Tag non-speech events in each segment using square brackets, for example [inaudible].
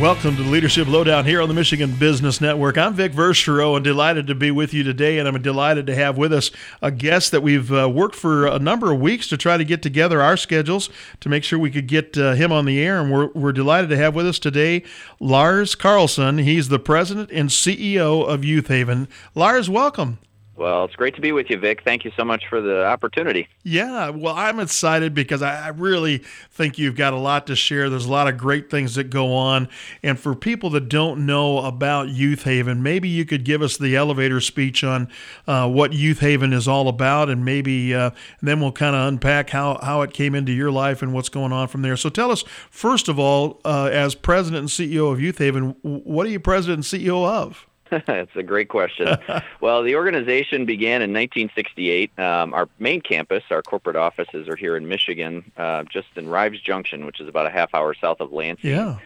Welcome to the Leadership Lowdown here on the Michigan Business Network. I'm Vic Verchereau and delighted to be with you today. And I'm delighted to have with us a guest that we've uh, worked for a number of weeks to try to get together our schedules to make sure we could get uh, him on the air. And we're, we're delighted to have with us today Lars Carlson. He's the president and CEO of Youth Haven. Lars, welcome. Well, it's great to be with you, Vic. Thank you so much for the opportunity. Yeah, well, I'm excited because I really think you've got a lot to share. There's a lot of great things that go on. And for people that don't know about Youth Haven, maybe you could give us the elevator speech on uh, what Youth Haven is all about, and maybe uh, and then we'll kind of unpack how, how it came into your life and what's going on from there. So tell us, first of all, uh, as president and CEO of Youth Haven, what are you president and CEO of? [laughs] That's a great question. [laughs] well, the organization began in 1968. Um, our main campus, our corporate offices, are here in Michigan, uh, just in Rives Junction, which is about a half hour south of Lansing. Yeah.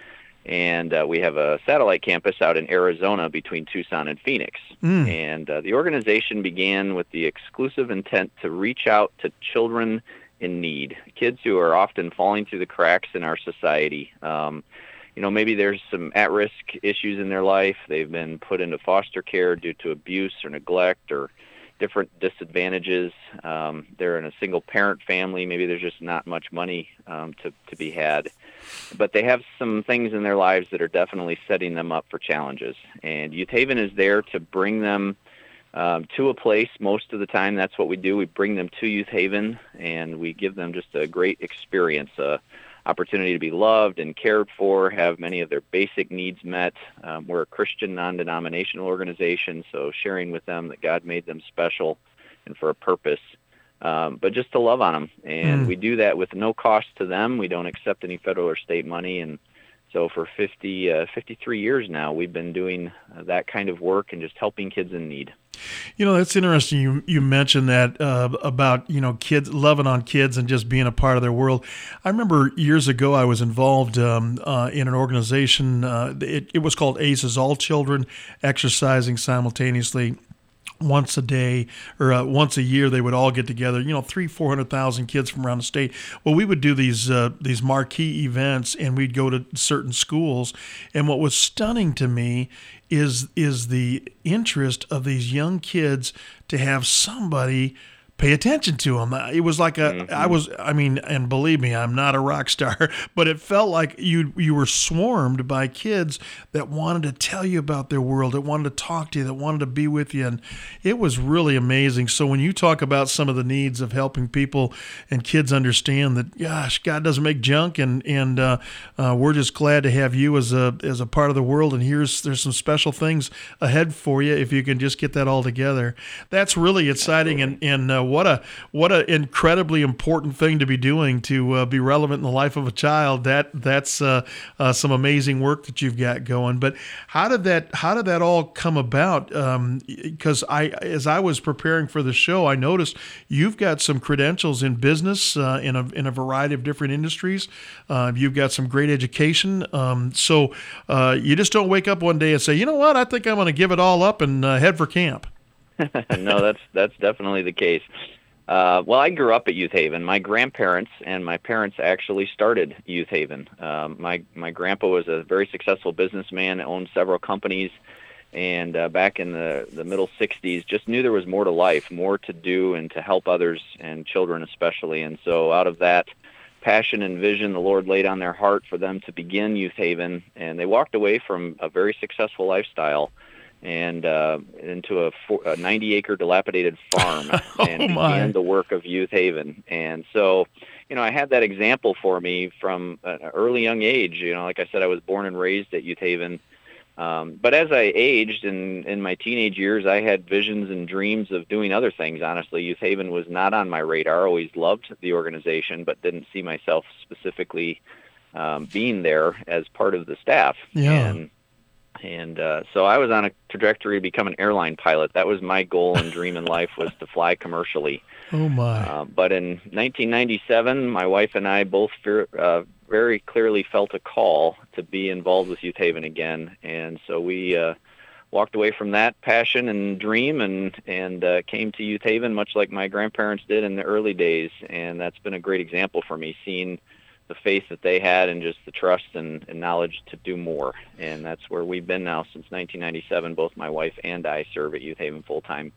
And uh, we have a satellite campus out in Arizona between Tucson and Phoenix. Mm. And uh, the organization began with the exclusive intent to reach out to children in need, kids who are often falling through the cracks in our society. Um, you know, maybe there's some at-risk issues in their life. They've been put into foster care due to abuse or neglect or different disadvantages. Um, they're in a single-parent family. Maybe there's just not much money um, to to be had, but they have some things in their lives that are definitely setting them up for challenges. And Youth Haven is there to bring them. Um, to a place most of the time that's what we do we bring them to youth haven and we give them just a great experience opportunity to be loved and cared for, have many of their basic needs met. Um, we're a Christian non-denominational organization, so sharing with them that God made them special and for a purpose. Um, but just to love on them, and mm. we do that with no cost to them. We don't accept any federal or state money, and so for 50, uh, 53 years now, we've been doing uh, that kind of work and just helping kids in need. You know, that's interesting. You you mentioned that uh, about you know kids loving on kids and just being a part of their world. I remember years ago I was involved um, uh, in an organization. Uh, it, it was called ACES, All Children Exercising Simultaneously once a day or uh, once a year they would all get together you know three four hundred thousand kids from around the state well we would do these uh, these marquee events and we'd go to certain schools and what was stunning to me is is the interest of these young kids to have somebody pay attention to him. It was like a, mm-hmm. I was, I mean, and believe me, I'm not a rock star, [laughs] but it felt like you you were swarmed by kids that wanted to tell you about their world, that wanted to talk to you, that wanted to be with you, and it was really amazing. So when you talk about some of the needs of helping people and kids understand that, gosh, God doesn't make junk, and and uh, uh, we're just glad to have you as a as a part of the world. And here's there's some special things ahead for you if you can just get that all together. That's really exciting, and and uh, what a what an incredibly important thing to be doing to uh, be relevant in the life of a child. That that's uh, uh, some amazing work that you've got going. But how did that how did that all come about? Because um, I as I was preparing for the show, I noticed you've got some credentials in business uh, in a in a variety of different industries. Uh, you've got some great education. Um, so uh, you just don't wake up one day and say, you know what, I think I'm going to give it all up and head for camp. [laughs] no, that's that's definitely the case. Uh, well, I grew up at Youth Haven. My grandparents and my parents actually started Youth Haven. Um, my my grandpa was a very successful businessman, owned several companies, and uh, back in the the middle '60s, just knew there was more to life, more to do, and to help others and children especially. And so, out of that passion and vision, the Lord laid on their heart for them to begin Youth Haven, and they walked away from a very successful lifestyle and uh, into a, a 90 acre dilapidated farm [laughs] oh and began the work of Youth Haven. And so, you know, I had that example for me from an early young age. You know, like I said, I was born and raised at Youth Haven. Um, but as I aged in, in my teenage years, I had visions and dreams of doing other things. Honestly, Youth Haven was not on my radar. Always loved the organization, but didn't see myself specifically um, being there as part of the staff. Yeah. And and uh, so I was on a trajectory to become an airline pilot. That was my goal and dream in life was to fly commercially. [laughs] Oh my! Uh, but in 1997, my wife and I both fear, uh, very clearly felt a call to be involved with Youth Haven again, and so we uh, walked away from that passion and dream and and uh, came to Youth Haven, much like my grandparents did in the early days. And that's been a great example for me, seeing the faith that they had and just the trust and, and, knowledge to do more. And that's where we've been now since 1997. Both my wife and I serve at Youth Haven full time.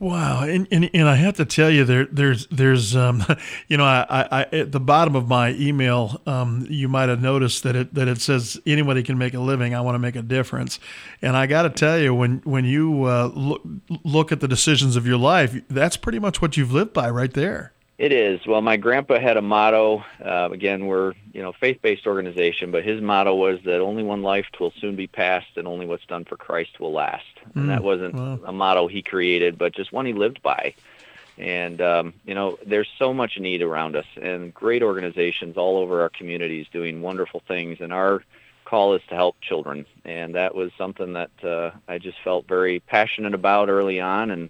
Wow, and, and, and I have to tell you, there there's there's um, [laughs] you know, I, I, at the bottom of my email, um, you might have noticed that it that it says anybody can make a living. I want to make a difference, and I got to tell you, when when you uh, look look at the decisions of your life, that's pretty much what you've lived by right there. It is. Well, my grandpa had a motto. Uh, again, we're you know faith-based organization, but his motto was that only one life will soon be passed, and only what's done for Christ will last. And mm, that wasn't wow. a motto he created, but just one he lived by. And um, you know, there's so much need around us, and great organizations all over our communities doing wonderful things. And our call is to help children, and that was something that uh, I just felt very passionate about early on, and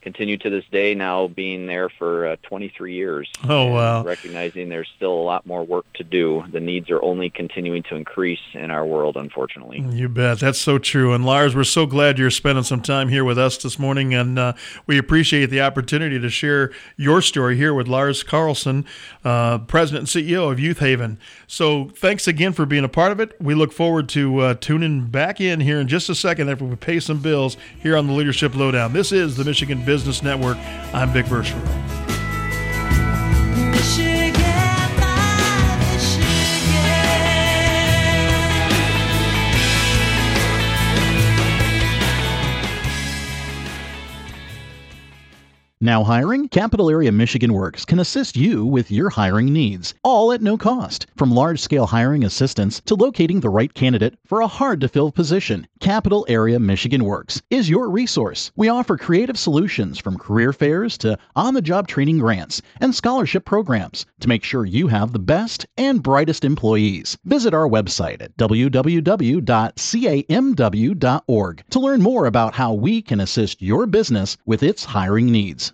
continue to this day now being there for uh, 23 years. Oh, wow. Recognizing there's still a lot more work to do. The needs are only continuing to increase in our world, unfortunately. You bet. That's so true. And Lars, we're so glad you're spending some time here with us this morning. And uh, we appreciate the opportunity to share your story here with Lars Carlson, uh, President and CEO of Youth Haven. So thanks again for being a part of it. We look forward to uh, tuning back in here in just a second after we pay some bills here on the Leadership Lowdown. This is the Michigan Business Network. I'm Vic Verchereau. Now hiring? Capital Area Michigan Works can assist you with your hiring needs, all at no cost. From large scale hiring assistance to locating the right candidate for a hard to fill position, Capital Area Michigan Works is your resource. We offer creative solutions from career fairs to on the job training grants and scholarship programs to make sure you have the best and brightest employees. Visit our website at www.camw.org to learn more about how we can assist your business with its hiring needs.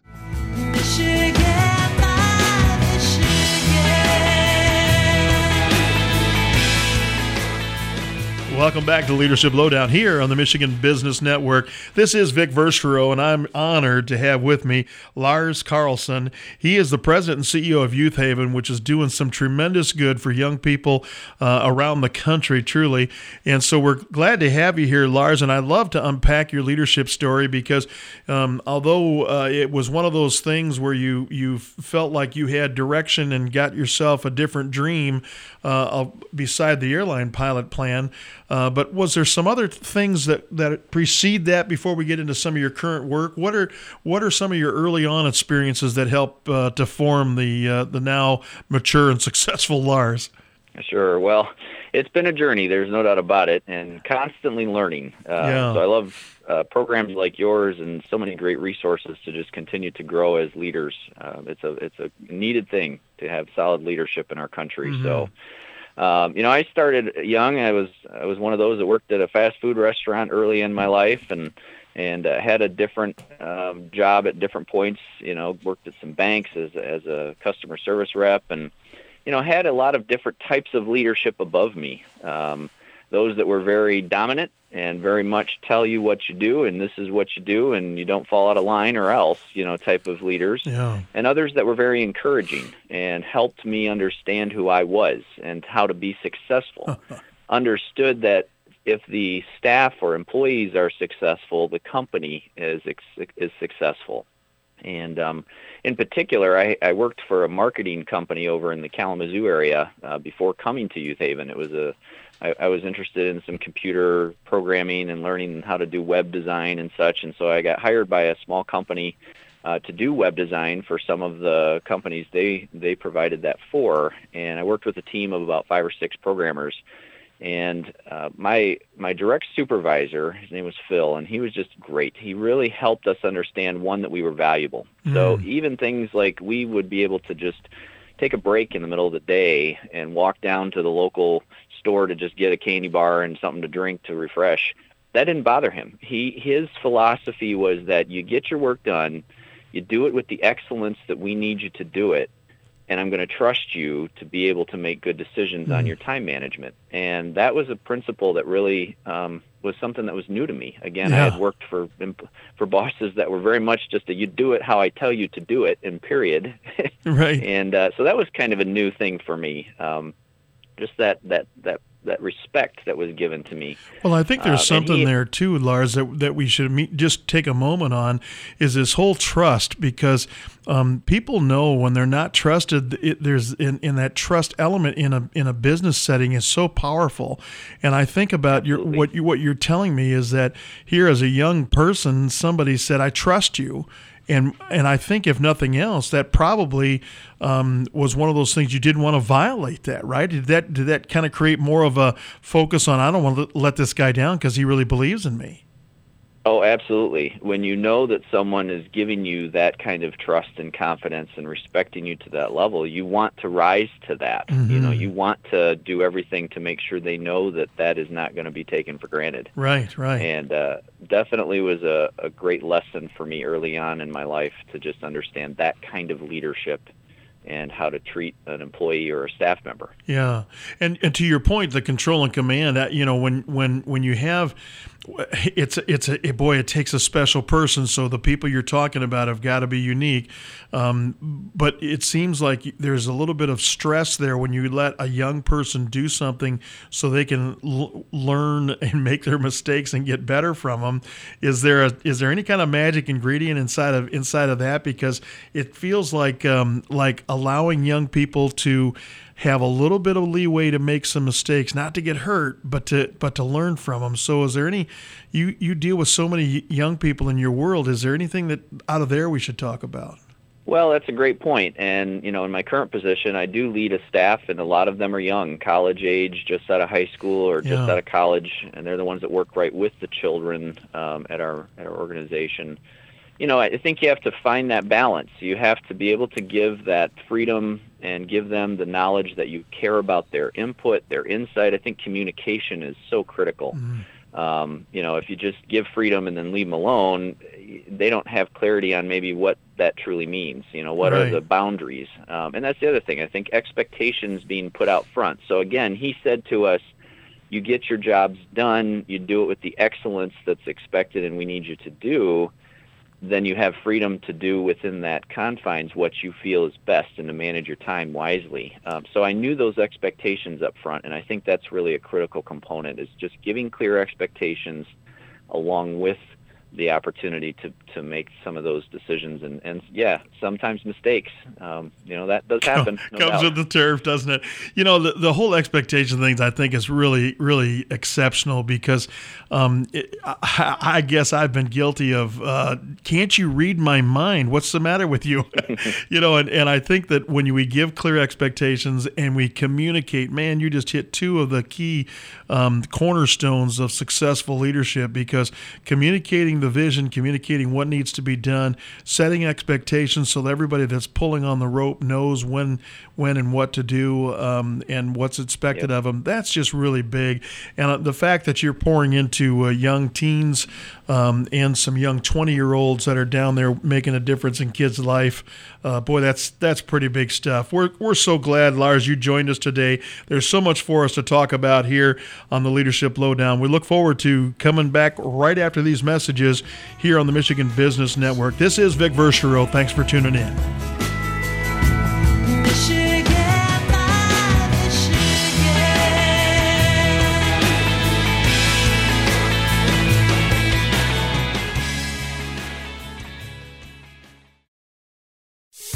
Welcome back to Leadership Lowdown here on the Michigan Business Network. This is Vic Verchereau, and I'm honored to have with me Lars Carlson. He is the president and CEO of Youth Haven, which is doing some tremendous good for young people uh, around the country, truly. And so we're glad to have you here, Lars. And I'd love to unpack your leadership story because um, although uh, it was one of those things where you you felt like you had direction and got yourself a different dream uh, beside the airline pilot plan. Uh, but was there some other things that, that precede that before we get into some of your current work? What are what are some of your early on experiences that help uh, to form the uh, the now mature and successful Lars? Sure. Well, it's been a journey. There's no doubt about it, and constantly learning. Uh, yeah. So I love uh, programs like yours and so many great resources to just continue to grow as leaders. Uh, it's a it's a needed thing to have solid leadership in our country. Mm-hmm. So um, you know, I started young. I was I was one of those that worked at a fast food restaurant early in my life, and and uh, had a different um, job at different points. You know, worked at some banks as as a customer service rep, and you know, had a lot of different types of leadership above me. Um, those that were very dominant and very much tell you what you do and this is what you do and you don't fall out of line or else you know type of leaders yeah. and others that were very encouraging and helped me understand who i was and how to be successful [laughs] understood that if the staff or employees are successful the company is is successful and um, in particular, I, I worked for a marketing company over in the Kalamazoo area uh, before coming to Youth Haven. It was a I, I was interested in some computer programming and learning how to do web design and such. And so I got hired by a small company uh, to do web design for some of the companies they they provided that for. And I worked with a team of about five or six programmers. And uh, my my direct supervisor, his name was Phil, and he was just great. He really helped us understand one that we were valuable. Mm. So even things like we would be able to just take a break in the middle of the day and walk down to the local store to just get a candy bar and something to drink to refresh. That didn't bother him. He his philosophy was that you get your work done, you do it with the excellence that we need you to do it, and I'm going to trust you to be able to make good decisions mm-hmm. on your time management. And that was a principle that really um, was something that was new to me. Again, yeah. I had worked for for bosses that were very much just a you do it how I tell you to do it, and period. right. [laughs] And uh, so that was kind of a new thing for me. Um, just that that that that respect that was given to me. Well, I think there's uh, something he, there too, Lars, that that we should meet, just take a moment on is this whole trust because um, people know when they're not trusted. It, there's in, in that trust element in a in a business setting is so powerful, and I think about your what you what you're telling me is that here as a young person, somebody said, "I trust you." And and I think if nothing else, that probably um, was one of those things you didn't want to violate. That right? Did that did that kind of create more of a focus on I don't want to let this guy down because he really believes in me? Oh, absolutely. When you know that someone is giving you that kind of trust and confidence and respecting you to that level, you want to rise to that. Mm-hmm. You know, mm-hmm. you want to do everything to make sure they know that that is not going to be taken for granted. Right, right. And uh, definitely was a, a great lesson for me early on in my life to just understand that kind of leadership and how to treat an employee or a staff member. Yeah, and and to your point, the control and command. That you know, when when when you have [laughs] it's it's a boy it takes a special person. So the people you're talking about have got to be unique. Um, but it seems like there's a little bit of stress there when you let a young person do something so they can l- learn [laughs] and make their mistakes and get better from them is there a, is there any kind of magic ingredient inside of inside of that? Because it feels like um, like allowing young people to have a little bit of leeway to make some mistakes, not to get hurt, but to but to learn from them. So, is there any you you deal with so many young people in your world? Is there anything that out of there we should talk about? Well, that's a great point. And, you know, in my current position, I do lead a staff, and a lot of them are young, college age, just out of high school or just yeah. out of college, and they're the ones that work right with the children um, at our at our organization. You know, I think you have to find that balance. You have to be able to give that freedom and give them the knowledge that you care about their input, their insight. I think communication is so critical. Mm-hmm. Um, you know, if you just give freedom and then leave them alone, they don't have clarity on maybe what that truly means. You know, what right. are the boundaries? Um, and that's the other thing. I think expectations being put out front. So again, he said to us, "You get your jobs done. You do it with the excellence that's expected, and we need you to do." Then you have freedom to do within that confines what you feel is best and to manage your time wisely. Um, so I knew those expectations up front, and I think that's really a critical component is just giving clear expectations along with the opportunity to to make some of those decisions and and yeah sometimes mistakes. Um, you know that does happen [laughs] no comes doubt. with the turf doesn't it? You know the, the whole expectation things i think is really really exceptional because um, it, I, I, guess i've been guilty of uh, can't you read my mind? What's the matter with you? [laughs] [laughs] You know and, and i think that when we give clear expectations and we communicate man you just hit two of the key um, cornerstones of successful leadership because communicating the vision communicating what needs to be done, setting expectations so that everybody that's pulling on the rope knows when, when and what to do, um, and what's expected yep. of them. That's just really big. And uh, the fact that you're pouring into uh, young teens um, and some young 20 year olds that are down there making a difference in kids' life, uh, boy, that's that's pretty big stuff. We're we're so glad, Lars, you joined us today. There's so much for us to talk about here on the Leadership Lowdown. We look forward to coming back right after these messages here on the Michigan Business Network. This is Vic Verchereau. Thanks for tuning in.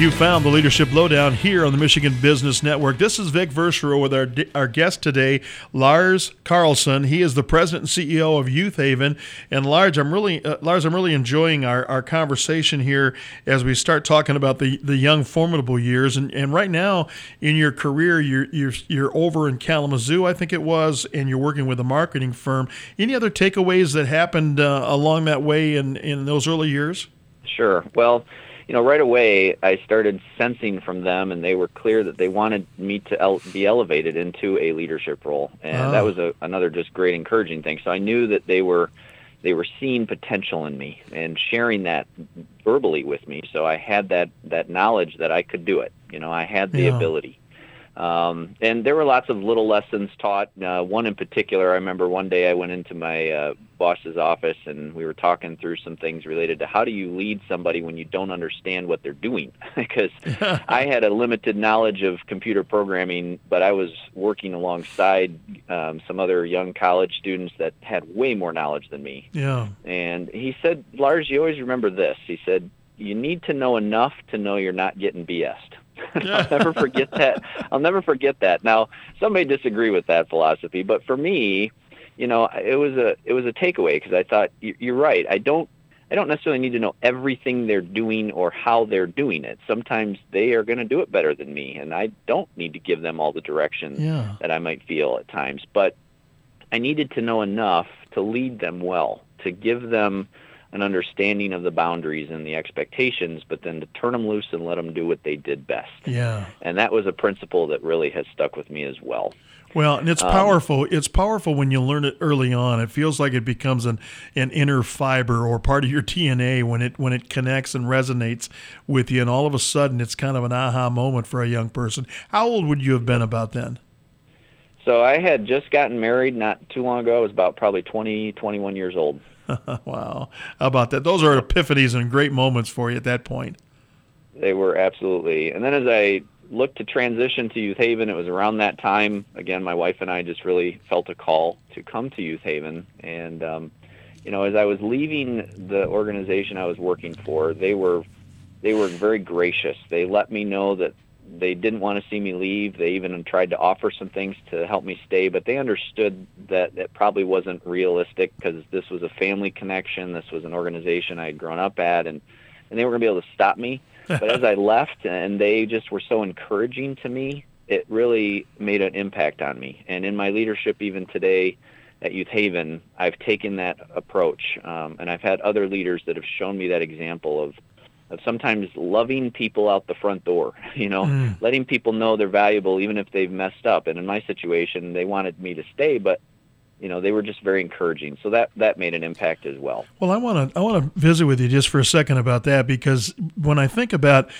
You found the Leadership Lowdown here on the Michigan Business Network. This is Vic Verchereau with our our guest today, Lars Carlson. He is the president and CEO of Youth Haven. And Lars, I'm really uh, Lars, I'm really enjoying our, our conversation here as we start talking about the, the young formidable years. And, and right now in your career, you're, you're you're over in Kalamazoo, I think it was, and you're working with a marketing firm. Any other takeaways that happened uh, along that way in in those early years? Sure. Well you know, right away I started sensing from them, and they were clear that they wanted me to el- be elevated into a leadership role, and oh. that was a, another just great encouraging thing. So I knew that they were they were seeing potential in me and sharing that verbally with me. So I had that that knowledge that I could do it. You know, I had the yeah. ability. Um, and there were lots of little lessons taught. Uh, one in particular, I remember one day I went into my uh, boss's office and we were talking through some things related to how do you lead somebody when you don't understand what they're doing? [laughs] because [laughs] I had a limited knowledge of computer programming, but I was working alongside um, some other young college students that had way more knowledge than me. Yeah. And he said, Lars, you always remember this. He said, you need to know enough to know you're not getting BS'd. [laughs] I'll never forget that. I'll never forget that. Now, some may disagree with that philosophy, but for me, you know, it was a it was a takeaway because I thought you're right. I don't I don't necessarily need to know everything they're doing or how they're doing it. Sometimes they are going to do it better than me, and I don't need to give them all the direction yeah. that I might feel at times. But I needed to know enough to lead them well, to give them an understanding of the boundaries and the expectations, but then to turn them loose and let them do what they did best. Yeah. And that was a principle that really has stuck with me as well. Well, and it's um, powerful. It's powerful when you learn it early on. It feels like it becomes an, an inner fiber or part of your DNA when it when it connects and resonates with you, and all of a sudden it's kind of an aha moment for a young person. How old would you have been about then? So I had just gotten married not too long ago. I was about probably 20, 21 years old. [laughs] wow. How about that? Those are epiphanies and great moments for you at that point. They were absolutely. And then as I looked to transition to Youth Haven, it was around that time. Again, my wife and I just really felt a call to come to Youth Haven. And, um, you know, as I was leaving the organization I was working for, they were they were very gracious. They let me know that they didn't want to see me leave. They even tried to offer some things to help me stay, but they understood that it probably wasn't realistic because this was a family connection. This was an organization I had grown up at, and and they were going to be able to stop me. But as I [laughs] left, and they just were so encouraging to me, it really made an impact on me. And in my leadership, even today at Youth Haven, I've taken that approach, um, and I've had other leaders that have shown me that example of sometimes loving people out the front door, [laughs] you know, mm. letting people know they're valuable even if they've messed up. And in my situation, they wanted me to stay, but you know they were just very encouraging. So that that made an impact as well. Well i want to i want to visit with you just for a second about that because when i think about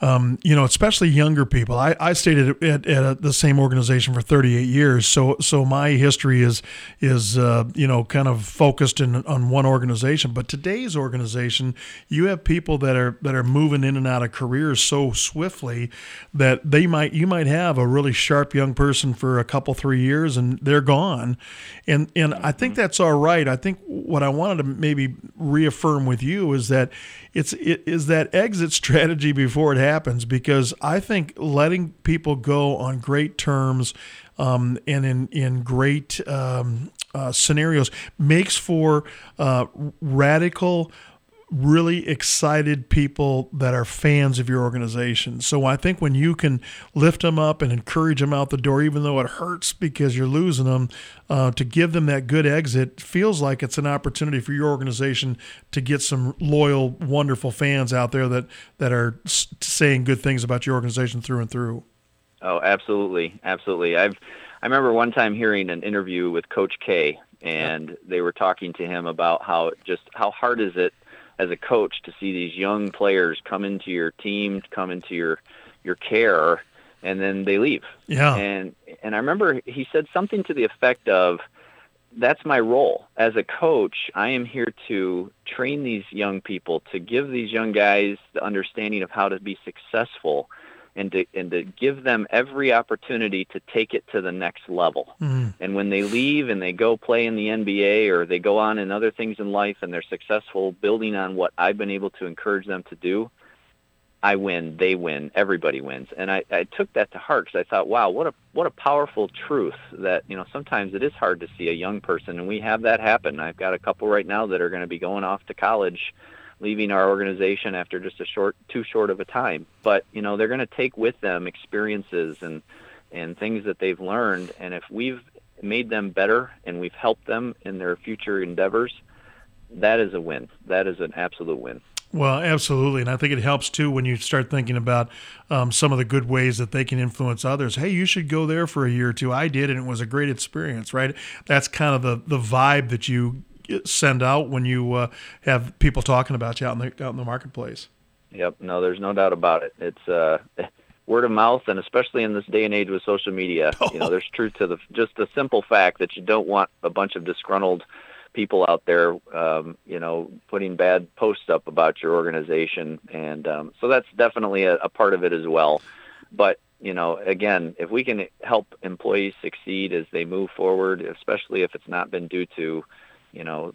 um, you know especially younger people i, I stayed at, at, at, the same organization for 38 years. So so my history is is uh, you know kind of focused in on one organization. But today's organization you have people that are that are moving in and out of careers so swiftly that they might you might have a really sharp young person for a couple three years and they're gone and and I think that's all right. I think what I wanted to maybe reaffirm with you is that it's it is that exit [laughs] strategy before it happens because I think letting people go on great terms um, and in in great um, uh, scenarios makes for uh, radical really excited people that are fans of your organization. So I think when you can lift them up and encourage them out the door, even though it hurts because you're losing them, uh, to give them that good exit feels like it's an opportunity for your organization to get some loyal, wonderful fans out there that that are saying good things about your organization through and through. Oh, absolutely, absolutely. I've I remember one time hearing an interview with Coach K, and they were talking to him about how just how hard is it as a coach to see these young players come into your team, come into your your care, and then they leave. Yeah. And and I remember he said something to the effect of, "That's my role as a coach. I am here to train these young people to give these young guys the understanding of how to be successful." And to and to give them every opportunity to take it to the next level. Mm. And when they leave and they go play in the NBA or they go on in other things in life and they're successful building on what I've been able to encourage them to do, I win, they win, everybody wins. And I, I took that to heart because I thought, wow, what a what a powerful truth that you know sometimes it is hard to see a young person, and we have that happen. I've got a couple right now that are going to be going off to college, leaving our organization after just a short, too short of a time. But you know they're going to take with them experiences and and things that they've learned, and if we've made them better and we've helped them in their future endeavors, that is a win. That is an absolute win. Well, absolutely. And I think it helps too when you start thinking about um, some of the good ways that they can influence others. Hey, you should go there for a year or two. I did, and it was a great experience, right? That's kind of the, the vibe that you send out when you uh, have people talking about you out in the, out in the marketplace. Yep. No, there's no doubt about it. It's uh, [laughs] word of mouth, and especially in this day and age with social media, oh. [laughs] you know, there's truth to the just the simple fact that you don't want a bunch of disgruntled – people out there, um, you know, putting bad posts up about your organization, and um, so that's definitely a, a part of it as well. But you know, again, if we can help employees succeed as they move forward, especially if it's not been due to, you know,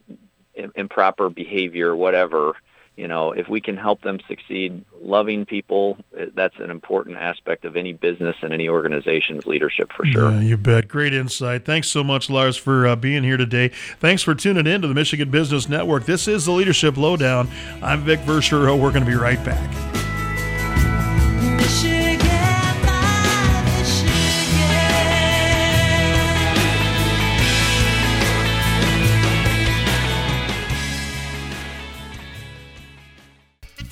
improper behavior, whatever, you know, if we can help them succeed, loving people, eh, that's an important aspect of any business and any organization's leadership for sure. Yeah, you bet. Great insight. Thanks so much, Lars, for uh, being here today. Thanks for tuning in to the Michigan Business Network. This is the Leadership Lowdown. I'm Vic Verchereau. We're going to be right back.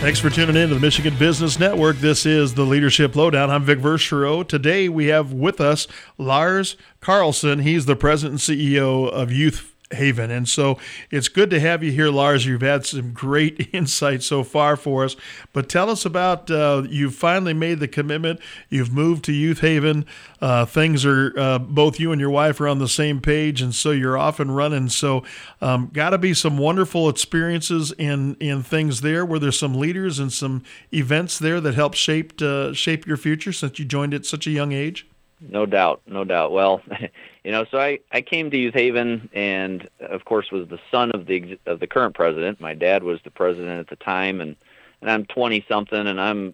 Thanks for tuning in to the Michigan Business Network. This is the Leadership Lowdown. I'm Vic Verchereau. Today we have with us Lars Carlson. He's the president and CEO of Youth Haven. And so it's good to have you here, Lars. You've had some great [laughs] insight so far for us. But tell us about uh, you've finally made the commitment. You've moved to Youth Haven. Uh, things are uh, both you and your wife are on the same page, and so you're off and running. So, um, got to be some wonderful experiences in in things there. Were there some leaders and some events there that helped shape uh, shape your future since you joined at such a young age? No doubt, no doubt. Well, [laughs] you know, so I I came to Youth Haven, and of course was the son of the of the current president. My dad was the president at the time, and and I'm 20 something, and I'm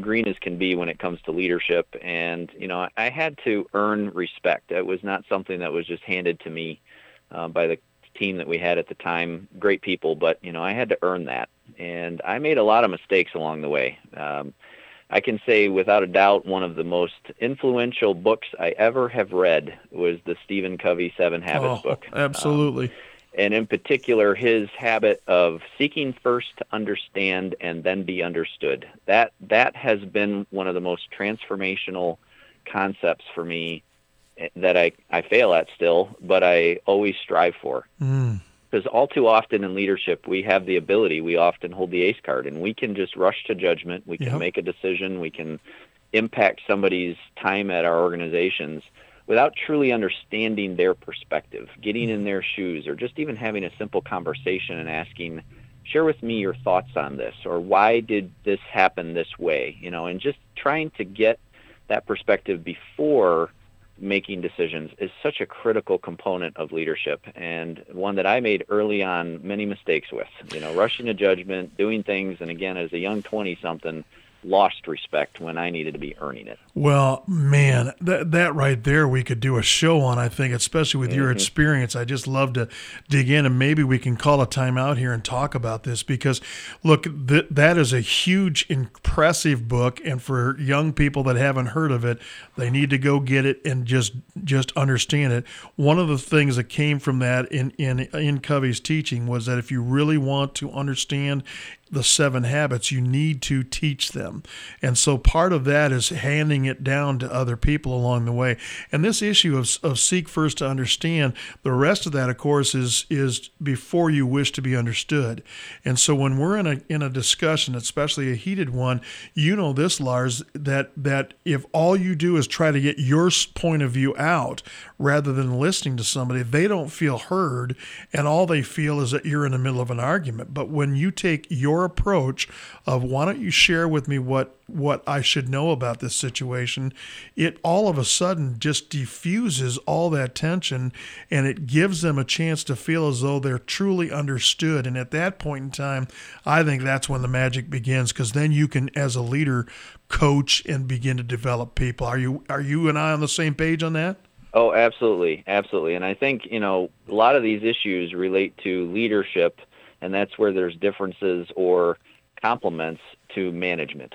green as can be when it comes to leadership. And you know, I had to earn respect. It was not something that was just handed to me uh, by the team that we had at the time. Great people, but you know, I had to earn that, and I made a lot of mistakes along the way. Um, I can say without a doubt one of the most influential books I ever have read was the Stephen Covey Seven Habits oh, book. Absolutely. Um, and in particular, his habit of seeking first to understand and then be understood. That that has been one of the most transformational concepts for me eh, that I, I fail at still, but I always strive for. Mm because all too often in leadership we have the ability we often hold the ace card and we can just rush to judgment. We can yep. make a decision. We can impact somebody's time at our organizations without truly understanding their perspective getting in their shoes or just even having a simple conversation and asking share with me your thoughts on this or why did this happen this way? You know and just trying to get that perspective before making decisions is such a critical component of leadership and one that I made early on many mistakes with. You know, rushing to judgment, doing things, and again, as a young 20 something, lost respect when I needed to be earning it. Well, man, that that right there we could do a show on, I think, especially with mm-hmm. your experience. I just love to dig in and maybe we can call a time out here and talk about this because look, th- that is a huge impressive book and for young people that haven't heard of it, they need to go get it and just just understand it. One of the things that came from that in in in Covey's teaching was that if you really want to understand the seven habits, you need to teach them. And so part of that is handing it down to other people along the way. And this issue of, of seek first to understand, the rest of that, of course, is is before you wish to be understood. And so when we're in a in a discussion, especially a heated one, you know this, Lars, that that if all you do is try to get your point of view out rather than listening to somebody, they don't feel heard, and all they feel is that you're in the middle of an argument. But when you take your approach of why don't you share with me what what I should know about this situation, it all of a sudden just diffuses all that tension and it gives them a chance to feel as though they're truly understood. And at that point in time, I think that's when the magic begins because then you can, as a leader, coach and begin to develop people. Are you are you and I on the same page on that? Oh, absolutely, absolutely. And I think you know a lot of these issues relate to leadership, and that's where there's differences or complements to management.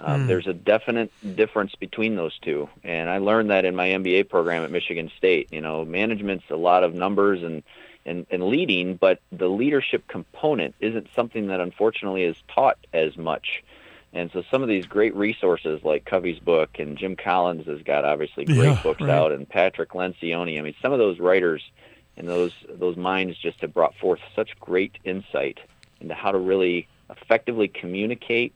Um, mm. There's a definite difference between those two, and I learned that in my MBA program at Michigan State. You know, management's a lot of numbers and and, and leading, but the leadership component isn't something that unfortunately is taught as much. And so some of these great resources like Covey's book and Jim Collins has got obviously great yeah, books right. out and Patrick Lencioni. I mean, some of those writers and those those minds just have brought forth such great insight into how to really effectively communicate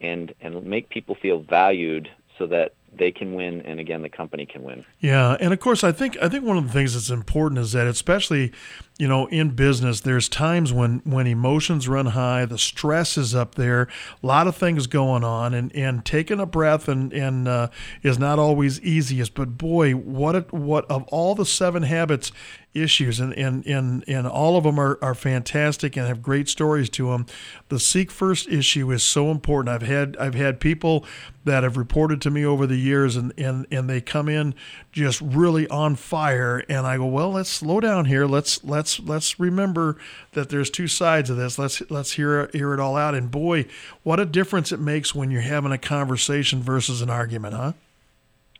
and and make people feel valued so that they can win and again the company can win. Yeah, and of course I think I think one of the things that's important is that especially you know in business there's times when when emotions run high, the stress is up there, a lot of things going on and and taking a breath and and uh, is not always easiest, but boy, what it, what of all the seven habits issues and and and, and all of them are, are fantastic and have great stories to them the seek first issue is so important. I've had i've had people that have reported to me over the years and and and they come in just really on fire and i go well let's slow down here. Let's let's let's let's remember that there's two sides of this. Let's let's hear hear it all out. And boy what a difference it makes when you're having a conversation versus an argument huh?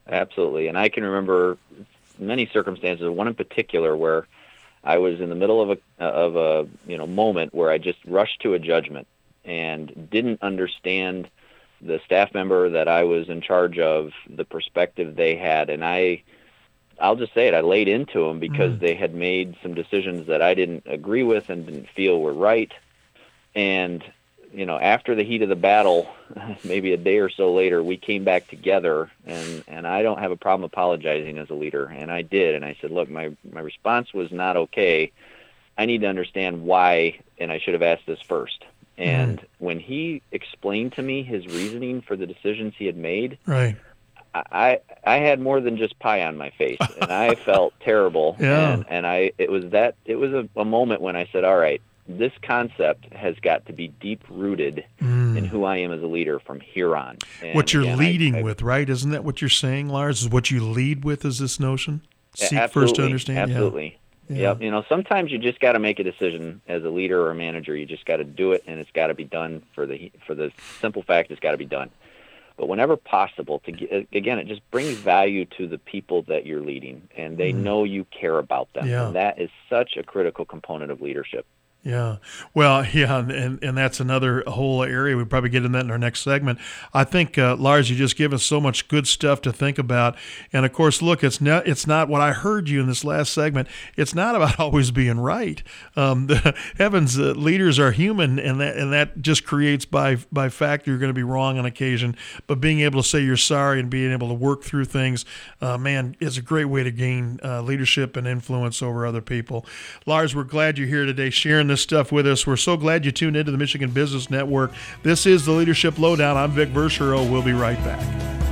Absolutely. And i can remember many circumstances, one in particular where I was in the middle of a of a you know moment where I just rushed to a judgment and didn't understand the staff member that I was in charge of, the perspective they had, and I I'll just say it, I laid into them because mm. they had made some decisions that I didn't agree with and didn't feel were right. And you know, after the heat of the battle, [laughs] maybe a day or so later, we came back together, and and I don't have a problem apologizing as a leader, and I did, and I said, look, my my response was not okay. I need to understand why, and I should have asked this first. And mm. when he explained to me his reasoning for the decisions he had made, right. I I had more than just pie on my face, and I [laughs] felt terrible. Yeah. And, and I it was that it was a, a moment when I said, all right, this concept has got to be deep rooted mm. in who I am as a leader from here on. And what you're again, leading I, I, with, right? Isn't that what you're saying, Lars? Is what you lead with is this notion? Seek first to understand. Absolutely. Yeah. Yep. You know, sometimes you just got to make a decision as a leader or a manager. You just got to do it, and it's got to be done for the for the simple fact it's got to be done. But whenever possible, to get, again, it just brings value to the people that you're leading, and they mm. know you care about them. Yeah. And that is such a critical component of leadership. Yeah. Well, yeah, and, and that's another whole area. We probably get in that in our next segment. I think, uh, Lars, you just give us so much good stuff to think about. And of course, look, it's not, it's not what I heard you in this last segment. It's not about [laughs] always being right. Um, the, [laughs] heavens, uh, leaders are human, and that, and that just creates by, by fact you're going to be wrong on occasion. But being able to say you're sorry and being able to work through things, uh, man, is a great way to gain uh, leadership and influence over other people. Lars, we're glad you're here today sharing this stuff with us. We're so glad you tuned into the Michigan Business Network. This is the Leadership Lowdown. I'm Vic Verchereau. We'll be right back.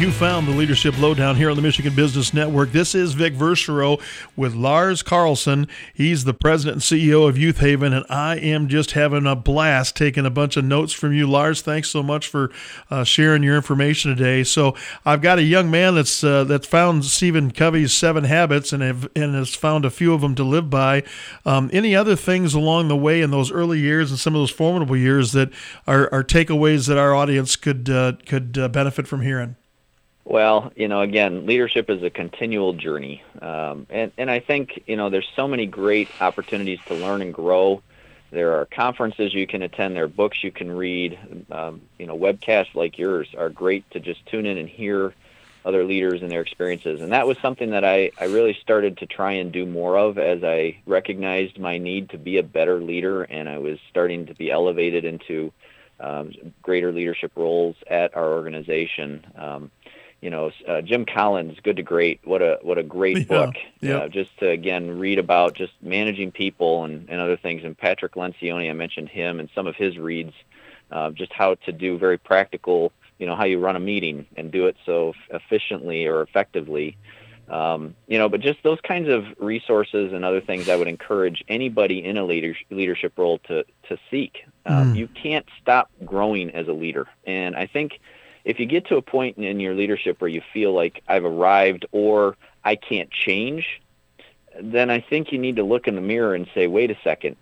You found the Leadership Lowdown here on the Michigan Business Network. This is Vic Verchereau with Lars Carlson. He's the president and CEO of Youth Haven, and I am just having a blast taking a bunch of notes from you, Lars. Thanks so much for uh, sharing your information today. So I've got a young man that's uh, that's found Stephen Covey's Seven Habits and have, and has found a few of them to live by. Um, any other things along the way in those early years and some of those formidable years that are, are takeaways that our audience could uh, could uh, benefit from hearing? Well, you know, again, leadership is a continual journey, um, and and I think you know there's so many great opportunities to learn and grow. There are conferences you can attend. There are books you can read. Um, you know, webcasts like yours are great to just tune in and hear other leaders and their experiences. And that was something that I, I really started to try and do more of as I recognized my need to be a better leader and I was starting to be elevated into um, greater leadership roles at our organization. You know, uh, Jim Collins, Good to Great. What a what a great yeah, book. Yeah. Uh, just to again read about just managing people and, and other things. And Patrick Lencioni, I mentioned him and some of his reads, uh, just how to do very practical. You know, how you run a meeting and do it so efficiently or effectively. Um, you know, but just those kinds of resources and other things, I would encourage anybody in a leader, leadership role to to seek. Um, mm. You can't stop growing as a leader, and I think if you get to a point in your leadership where you feel like I've arrived or I can't change, then I think you need to look in the mirror and say, wait a second,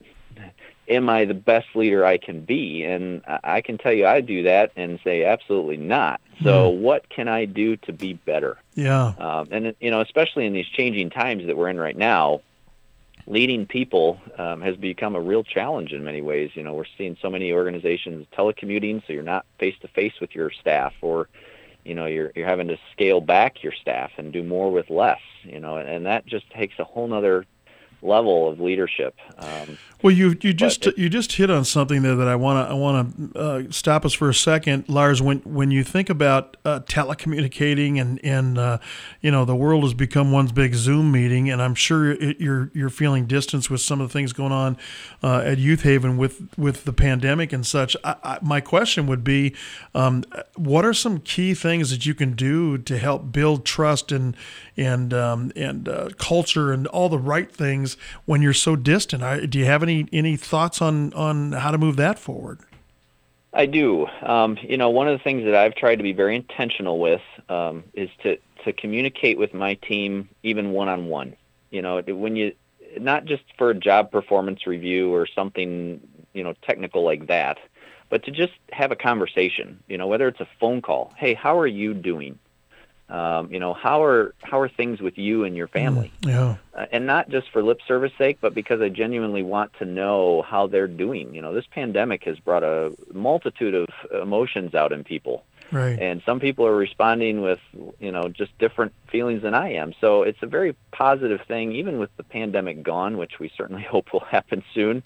am I the best leader I can be? And I can tell you I do that and say, absolutely not. So mm. what can I do to be better? Yeah. Um, and, you know, especially in these changing times that we're in right now, leading people um, has become a real challenge in many ways. You know, we're seeing so many organizations telecommuting, so you're not face to face with your staff, or you know, you're you're having to scale back your staff and do more with less. You know, and, and that just takes a whole nother level of leadership. Um, well, you you just it, you just hit on something there that I want to I want to uh, stop us for a second, Lars. When when you think about uh, telecommunicating and and uh, you know the world has become one big Zoom meeting, and I'm sure it, you're you're feeling distance with some of the things going on uh, at Youth Haven with with the pandemic and such. I, I, my question would be, um, what are some key things that you can do to help build trust and and um, and uh, culture and all the right things when you're so distant? I, do you have any any thoughts on on how to move that forward? I do. Um, you know, one of the things that I've tried to be very intentional with um, is to to communicate with my team even one on one. You know, when you not just for a job performance review or something you know technical like that, but to just have a conversation. You know, whether it's a phone call. Hey, how are you doing? Um, you know, how are how are things with you and your family? Mm, yeah. Uh, and not just for lip service sake, but because I genuinely want to know how they're doing. You know, this pandemic has brought a multitude of emotions out in people. Right. And some people are responding with, you know, just different feelings than I am. So it's a very positive thing, even with the pandemic gone, which we certainly [laughs] hope will happen soon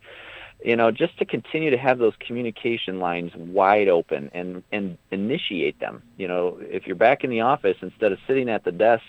you know, just to continue to have those communication lines wide open and and initiate them. You know, if you're back in the office instead of sitting at the desk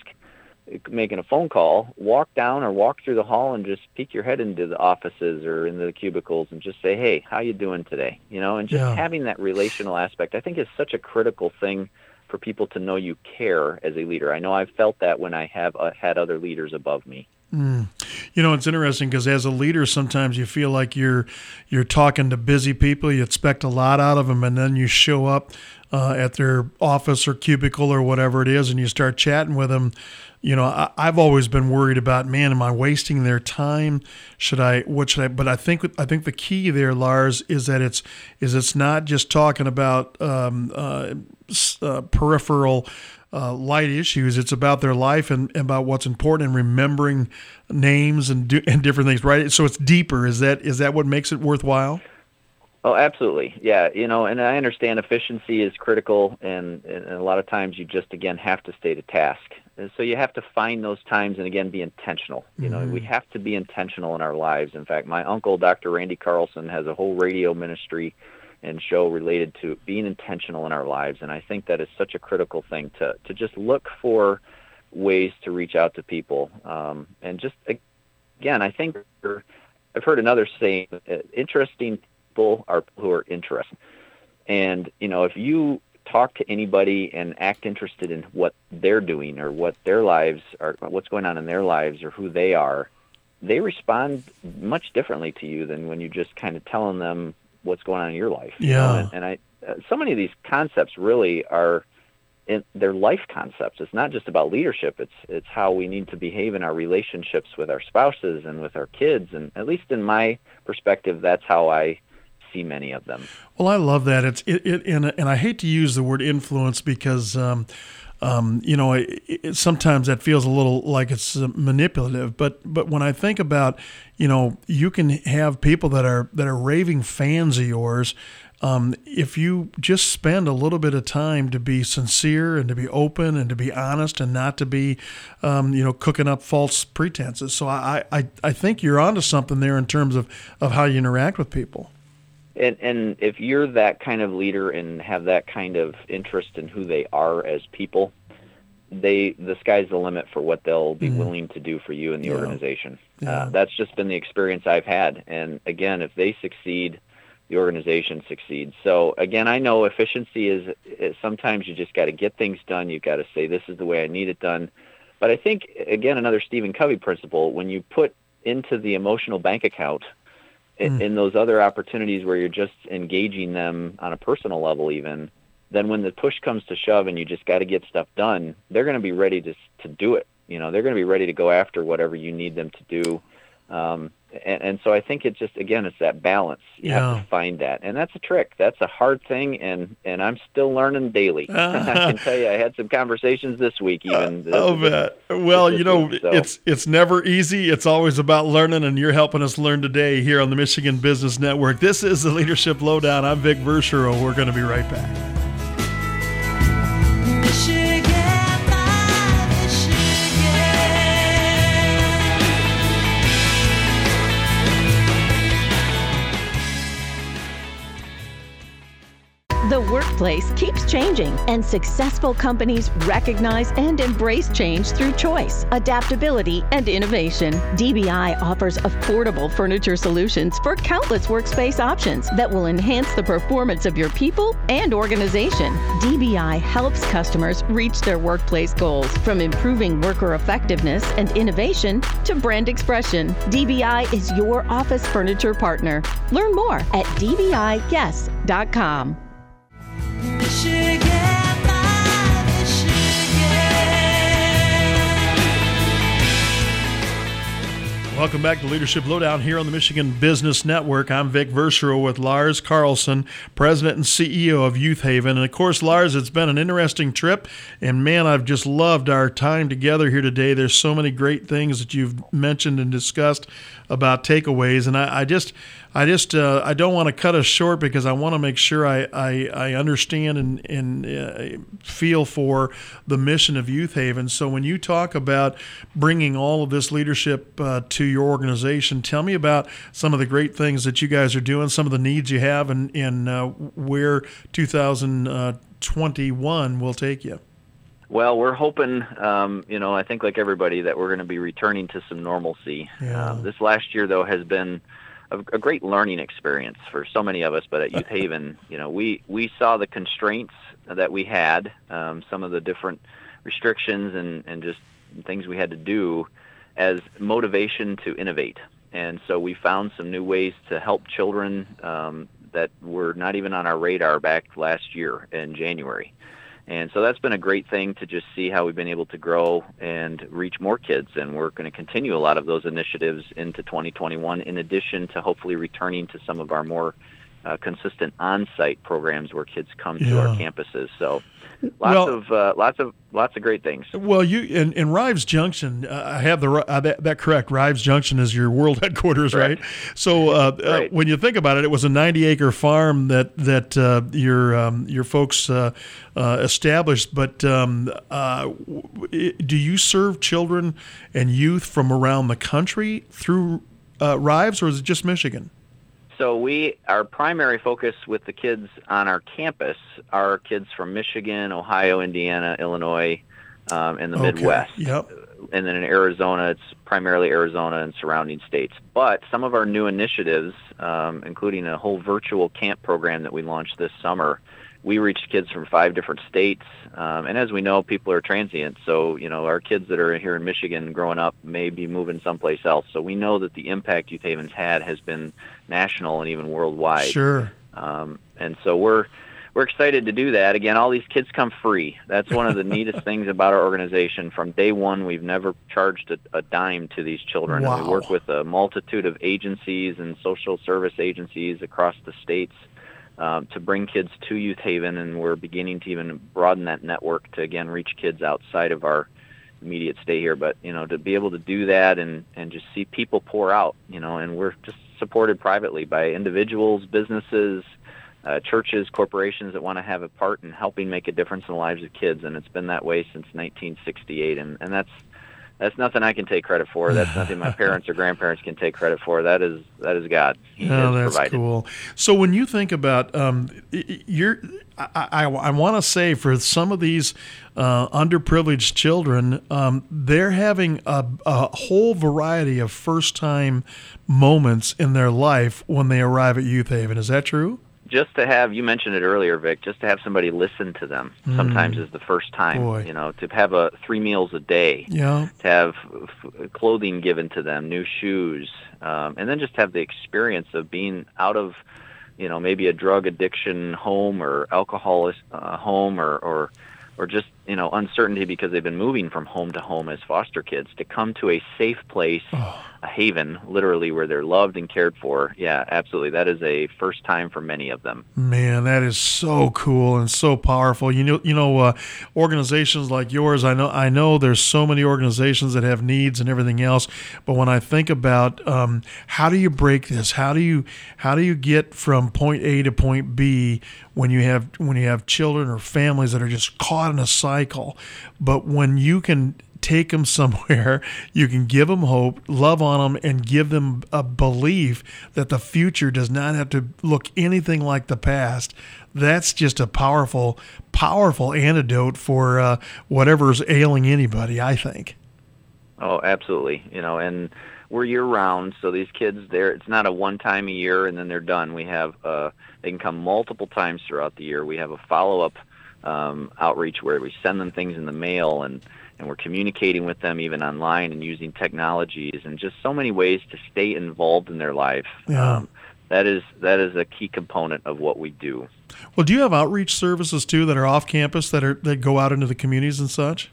making a phone call, walk down or walk through the hall and just peek your head into the offices or into the cubicles and just say, "Hey, how you doing today?" You know, and just yeah. having that relational aspect, I think, is such a critical thing for people to know you care as a leader. I know I've felt that when I have uh, had other leaders above me. Mm. You know, it's interesting because as a leader, sometimes you feel like you're you're talking to busy people. You expect a lot out of them, and then you show up uh, at their office or cubicle or whatever it is, and you start chatting with them. You know, I, have always been worried about, man, am I wasting their time? Should I? What should I? But I think I think the key there, Lars, is that it's is it's not just talking about um, uh, uh, peripheral uh, light issues. It's about their life and, about what's important and remembering names and do, and different things, right? So it's deeper. Is that is that what makes it worthwhile? Oh, absolutely. Yeah, you know, and I understand efficiency is critical, and, and a lot of times you just again have to stay to task. And so you have to find those times and again be intentional. You know, mm-hmm. we have to be intentional in our lives. In fact, my uncle, Dr. Randy Carlson, has a whole radio ministry and show related to being intentional in our lives. And I think that is such a critical thing to, to just look for ways to reach out to people. Um, and just, again, I think I've heard another saying, uh, interesting people are who are interested. And, you know, if you talk to anybody and act interested in what they're doing or what their lives are, what's going on in their lives or who they are, they respond much differently to you than when you just kind of telling them what's going on in your life. Yeah. know? And, and I, uh, so many of these concepts really are in their life concepts. It's not just about leadership. It's it's how we need to behave in our relationships with our spouses and with our kids. And at least in my perspective, that's how I see many of them. Well, I love that. It's it, it and and I hate to use the word influence because. Um, um, you know, it, it, sometimes that feels a little like it's uh, manipulative. But but when I think about, you know, you can have people that are that are raving fans of yours. Um, if you just spend a little bit of time to be sincere and to be open and to be honest and not to be, um, you know, cooking up false pretenses. So I, I, I think you're onto something there in terms of, of how you interact with people. And and if you're that kind of leader and have that kind of interest in who they are as people, they the sky's the limit for what they'll be mm. willing to do for you and the yeah. organization. Yeah. Uh, that's just been the experience I've had. And again, if they succeed, the organization succeeds. So again, I know efficiency is, is sometimes you just got to get things done. You've got to say this is the way I need it done. But I think again, another Stephen Covey principle: when you put into the emotional bank account mm. in those other opportunities where you're just engaging them on a personal level even then when the push comes to shove and you just got to get stuff done they're going to be ready to to do it you know they're going to be ready to go after whatever you need them to do um, and, and so I think it's just again it's that balance. You yeah. have to find that, and that's a trick. That's a hard thing, and and I'm still learning daily. Uh, [laughs] I [laughs] can tell you, I had some conversations this week. Even uh, oh man, well you know week, so. it's it's never easy. It's always about learning, and you're helping us learn today here on the Michigan Business Network. This is the Leadership Lowdown. I'm Vic Verchereau. We're going to be right back. Workplace keeps changing, and successful companies recognize and embrace change through choice, adaptability, and innovation. DBI offers affordable furniture solutions for countless workspace options that will enhance the performance of your people and organization. DBI helps customers reach their workplace goals from improving worker effectiveness and innovation to brand expression. DBI is your office furniture partner. Learn more at dbiyes.com. Welcome back to Leadership Lowdown here on the Michigan Business Network. I'm Vic Verchereau with Lars Carlson, President and CEO of Youth Haven. And of course, Lars, it's been an interesting trip. And man, I've just loved our time together here today. There's so many great things that you've mentioned and discussed about takeaways. And I, I just, I just uh, I don't want to cut us short because I want to make sure I, I, I understand and, and uh, feel for the mission of Youth Haven. So when you talk about bringing all of this leadership uh, to your organization, tell me about some of the great things that you guys are doing, some of the needs you have, and, and uh, where 2021 will take you. Well, we're hoping, um, you know, I think like everybody that we're going to be returning to some normalcy. Yeah. Uh, this last year, though, has been a, a great learning experience for so many of us. But at [laughs] Youth Haven, you know, we we saw the constraints that we had, um, some of the different restrictions and and just things we had to do as motivation to innovate. And so we found some new ways to help children um, that were not even on our radar back last year in January. And so that's been a great thing to just see how we've been able to grow and reach more kids. And we're going to continue a lot of those initiatives into 2021, in addition to hopefully returning to some of our more uh, consistent on-site programs where kids come yeah. to our campuses. So lots well, of uh, lots of lots of great things. Well, you in, in Rives Junction, uh, I have the uh, that, that, correct. Rives Junction is your world [laughs] headquarters, correct. right? So uh, uh, right. when you think about it, it was a 90 acre farm that that uh, your um, your folks established. But um, do you serve children and youth from around the country through Rives, or is it just Michigan? So we our primary focus with the kids on our campus are kids from Michigan, Ohio, Indiana, Illinois, um, and the okay. Midwest. Yep. And then in Arizona, it's primarily Arizona and surrounding states. But some of our new initiatives, um, including a whole virtual camp program that we launched this summer, we reach kids from five different states. Um, and as we know, people are transient. So, you know, our kids that are here in Michigan growing up may be moving someplace else. So we know that the impact Youth Haven's had has been national and even worldwide. Sure. Um, and so we're we're excited to do that. Again, all these kids come free. That's one of the [laughs] neatest things about our organization. From day one, we've never charged a, a dime to these children. Wow. And we work with a multitude of agencies and social service agencies across the states um, to bring kids to Youth Haven, and we're beginning to even broaden that network to again reach kids outside of our immediate stay here. But you know, to be able to do that and and just see people pour out, you know, and we're just supported privately by individuals, businesses, uh, churches, corporations that want to have a part in helping make a difference in the lives of kids, and it's been that way since 1968, and and that's that's nothing I can take credit for. That's nothing my [laughs] parents or grandparents can take credit for. That is that is God. He oh, that's provided. cool. So when you think about um, you're, I, I, I want to say for some of these uh, underprivileged children, um, they're having a, a whole variety of first time moments in their life when they arrive at Youth Haven. Is that true? Just to have you mentioned it earlier vic just to have somebody listen to them mm. sometimes is the first time Boy. you know to have a three meals a day yeah to have f- clothing given to them new shoes um, and then just have the experience of being out of you know maybe a drug addiction home or alcohol uh, home or or or just you know uncertainty because they've been moving from home to home as foster kids to come to a safe place oh. a haven literally where they're loved and cared for. Yeah absolutely. That is a first time for many of them. Man that is so cool and so powerful. You know you know uh, organizations like yours i know i know there's so many organizations that have needs and everything else but when i think about um, how do you break this? How do you how do you get from point a to point b when you have when you have children or families that are just caught in a cycle but when you can take them somewhere [laughs] you can give them hope love on them and give them a belief that the future does not have to look anything like the past that's just a powerful powerful antidote for uh, whatever's ailing anybody i think. Oh absolutely you know and we're year round so these kids there it's not a one time a year and then they're done. We have uh they can come multiple times throughout the year. We have a follow up um, outreach where we send them things in the mail and and we're communicating with them even online and using technologies and just so many ways to stay involved in their life. Yeah. Um, that is that is a key component of what we do. Well, do you have outreach services too that are off campus that are that go out into the communities and such?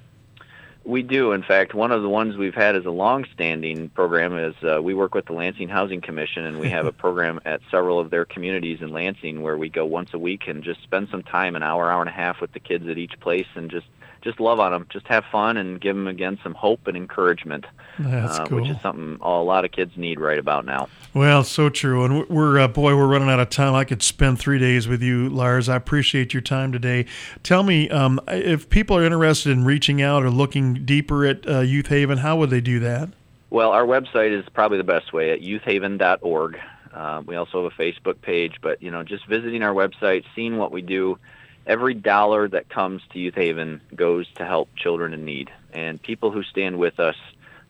We do. In fact, one of the ones we've had as a long-standing program is uh, we work with the Lansing Housing Commission, and we have a [laughs] program at several of their communities in Lansing where we go once a week and just spend some time, an hour, hour and a half, with the kids at each place, and just just love on them, just have fun, and give them again some hope and encouragement, That's uh, cool. which is something a lot of kids need right about now. Well, so true. And we're, uh, boy, we're running out of time. I could spend three days with you, Lars. I appreciate your time today. Tell me, um, if people are interested in reaching out or looking deeper at uh, Youth Haven, how would they do that? Well, our website is probably the best way at youthhaven.org. Uh, we also have a Facebook page, but you know, just visiting our website, seeing what we do, every dollar that comes to Youth Haven goes to help children in need. And people who stand with us,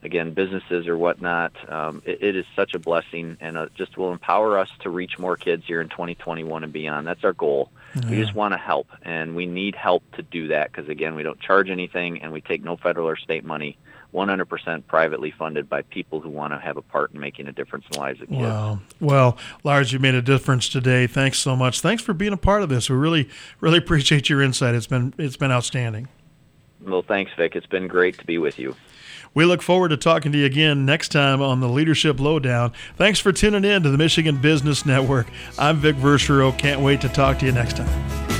again, businesses or whatnot, um, it, it is such a blessing and uh, just will empower us to reach more kids here in 2021 and beyond. That's our goal. Yeah. We just want to help, and we need help to do that because, again, we don't charge anything and we take no federal or state money. 100% privately funded by people who want to have a part in making a difference in the lives of kids. Wow. Well, Lars, you made a difference today. Thanks so much. Thanks for being a part of this. We really, really [laughs] appreciate your insight. It's been, it's been outstanding. Well, thanks, Vic. It's been great to be with you. We look forward to talking to you again next time on the Leadership Lowdown. Thanks for tuning in to the Michigan Business Network. I'm Vic Verchereau. Can't wait to talk to you next time.